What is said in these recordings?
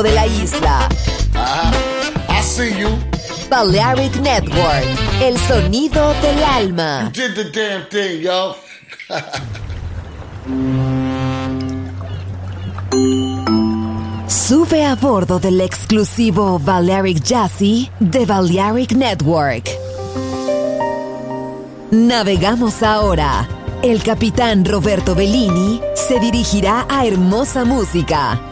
de la isla. I see you. Balearic Network, el sonido del alma. Did the damn thing, yo. Sube a bordo del exclusivo Balearic Jazzy de Balearic Network. Navegamos ahora. El capitán Roberto Bellini se dirigirá a hermosa música.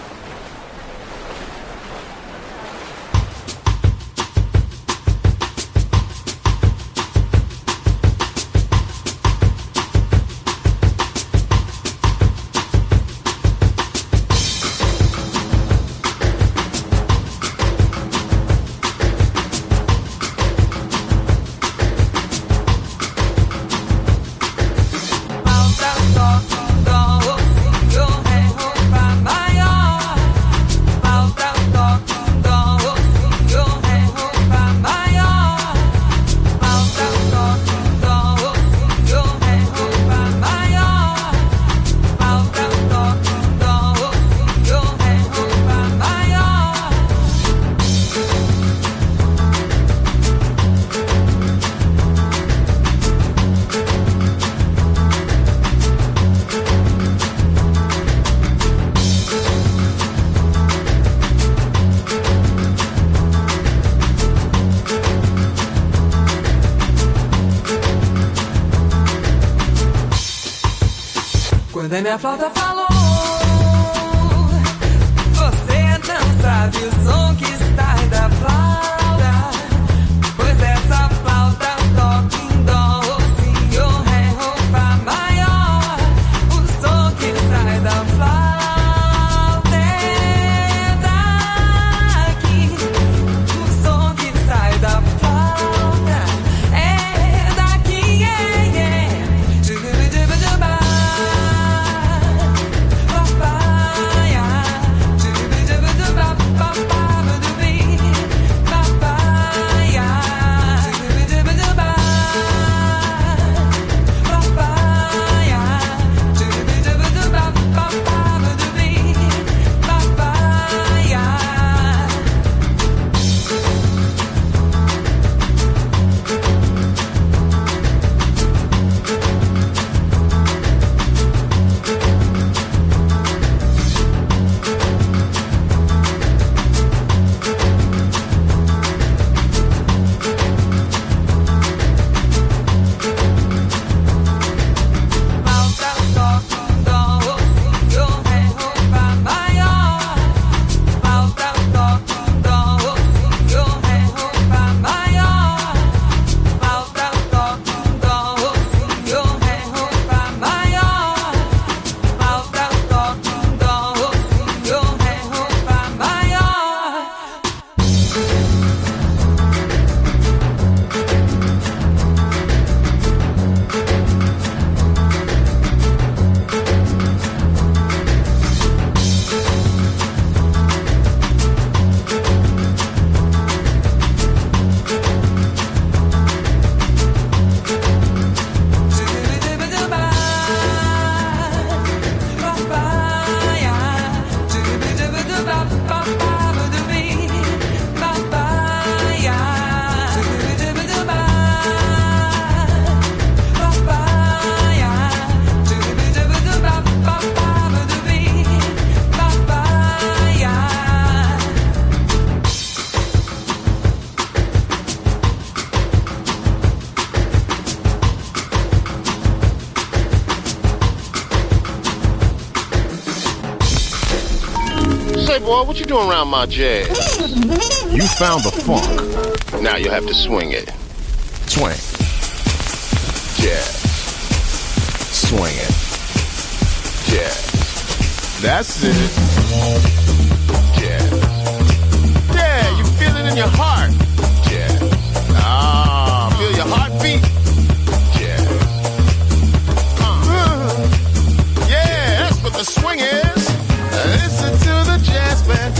Minha flauta falou. Você boy. What you doing around my jazz? You found the funk. Now you'll have to swing it. Swing. Jazz. Swing it. Jazz. That's it. Jazz. Yeah, you feel it in your heart.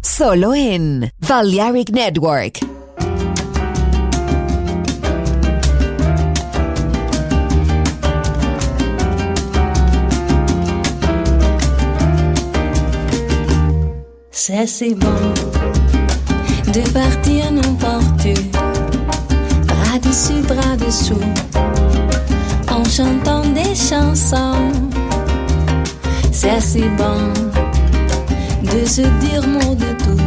Solo en Balearic Network. C'est si bon de partir n'importe où, bras dessus, bras dessous, en chantant des chansons. C'est si bon se dire mot de tout,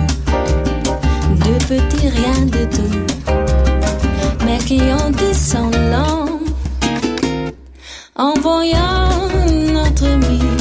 de petits rien de tout, mais qui en descendant, en voyant notre vie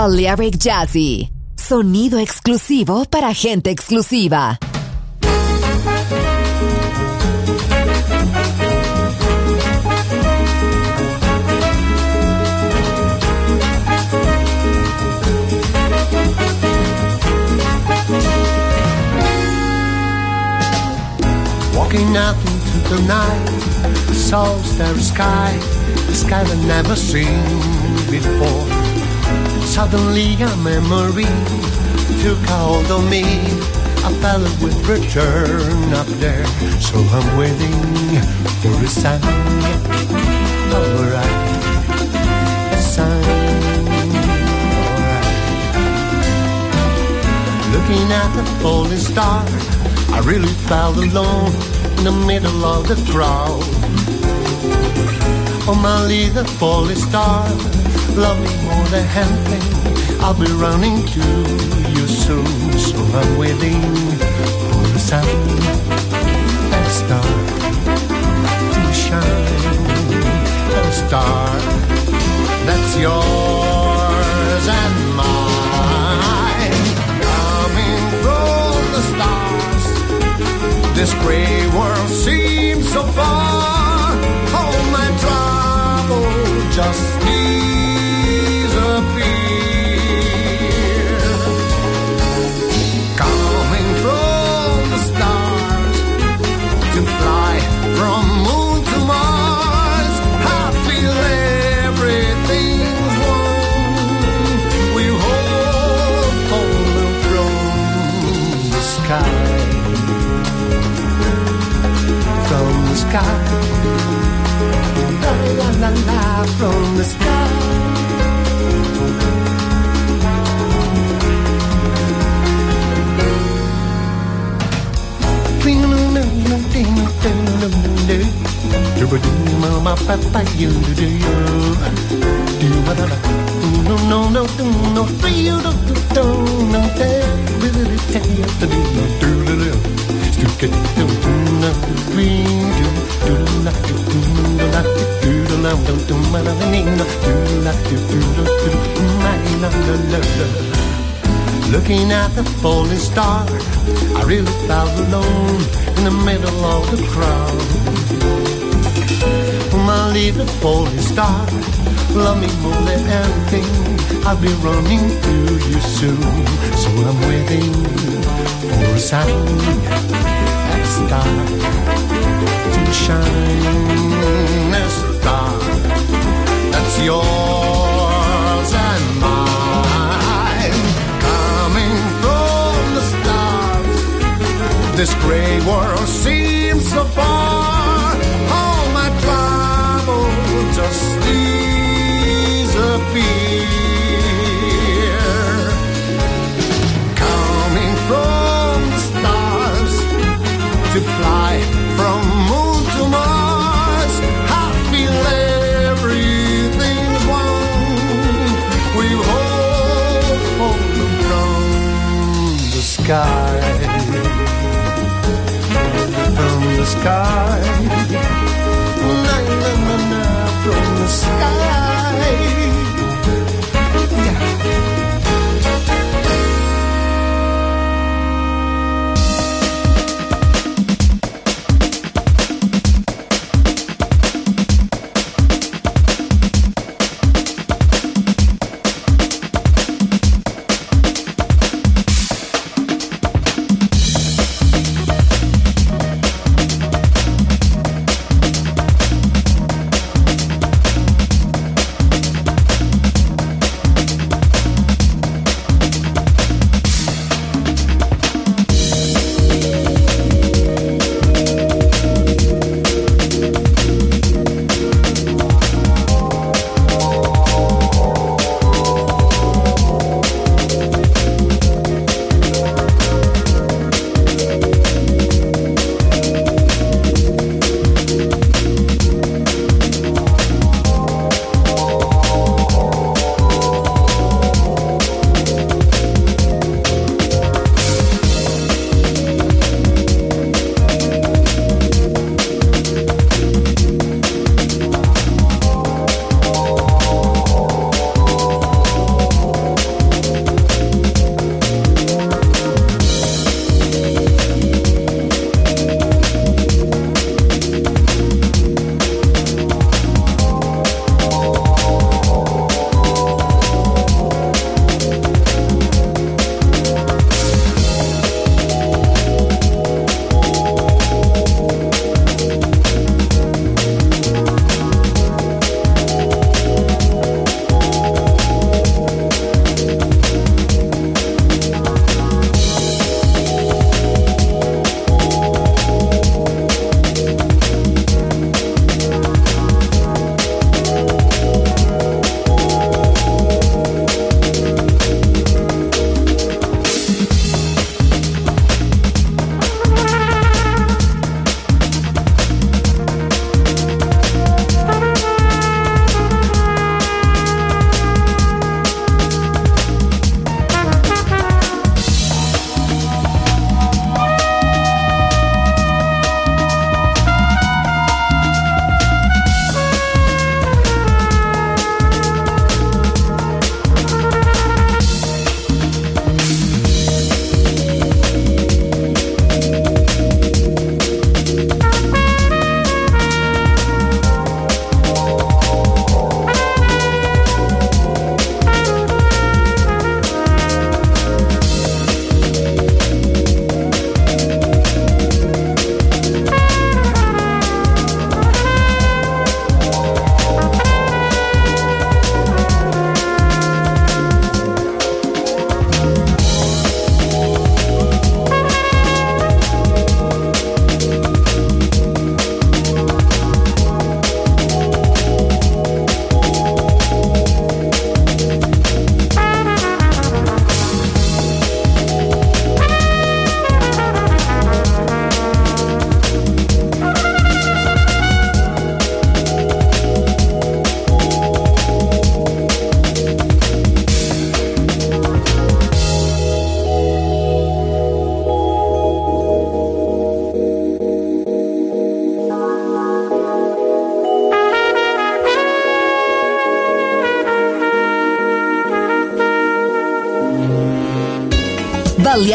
Balearic Jazzy. Sonido exclusivo para gente exclusiva. Walking out into the night, a starry sky, the sky I've never seen before. Suddenly a memory took hold of me. Felt it would return up there, so I'm waiting for a sign. Alright, a sign. Alright. Looking at the falling star, I really felt alone in the middle of the crowd. Oh, my little falling star, love me more than anything. I'll be running to you soon, so I'm waiting for the sun and star to shine. And star that's yours and mine, coming from the stars. This gray world seems so far. All my trouble just disappear. sky. La la la la from the sky. Do ba do ma ma pa pa you do do you do ma da da no no no do no free you do do do no da do do do do do do do Looking at the falling star, I really felt alone in the middle of the crowd. My little falling star, love me more than anything. I'll be running to you soon, so I'm waiting for a sign,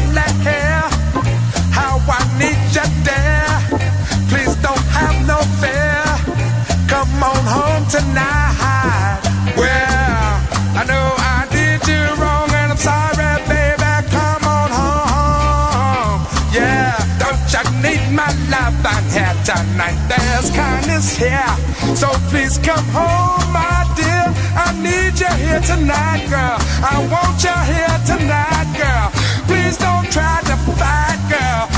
Slowly here, how I need you there. Please don't have no fear. Come on home tonight. Well, I know I did you wrong and I'm sorry, baby. Come on home. Yeah, don't you need my love? I'm here tonight. There's kindness here. So please come home, my dear. I need you here tonight, girl. I want you here tonight, girl. Please don't try to fight, girl.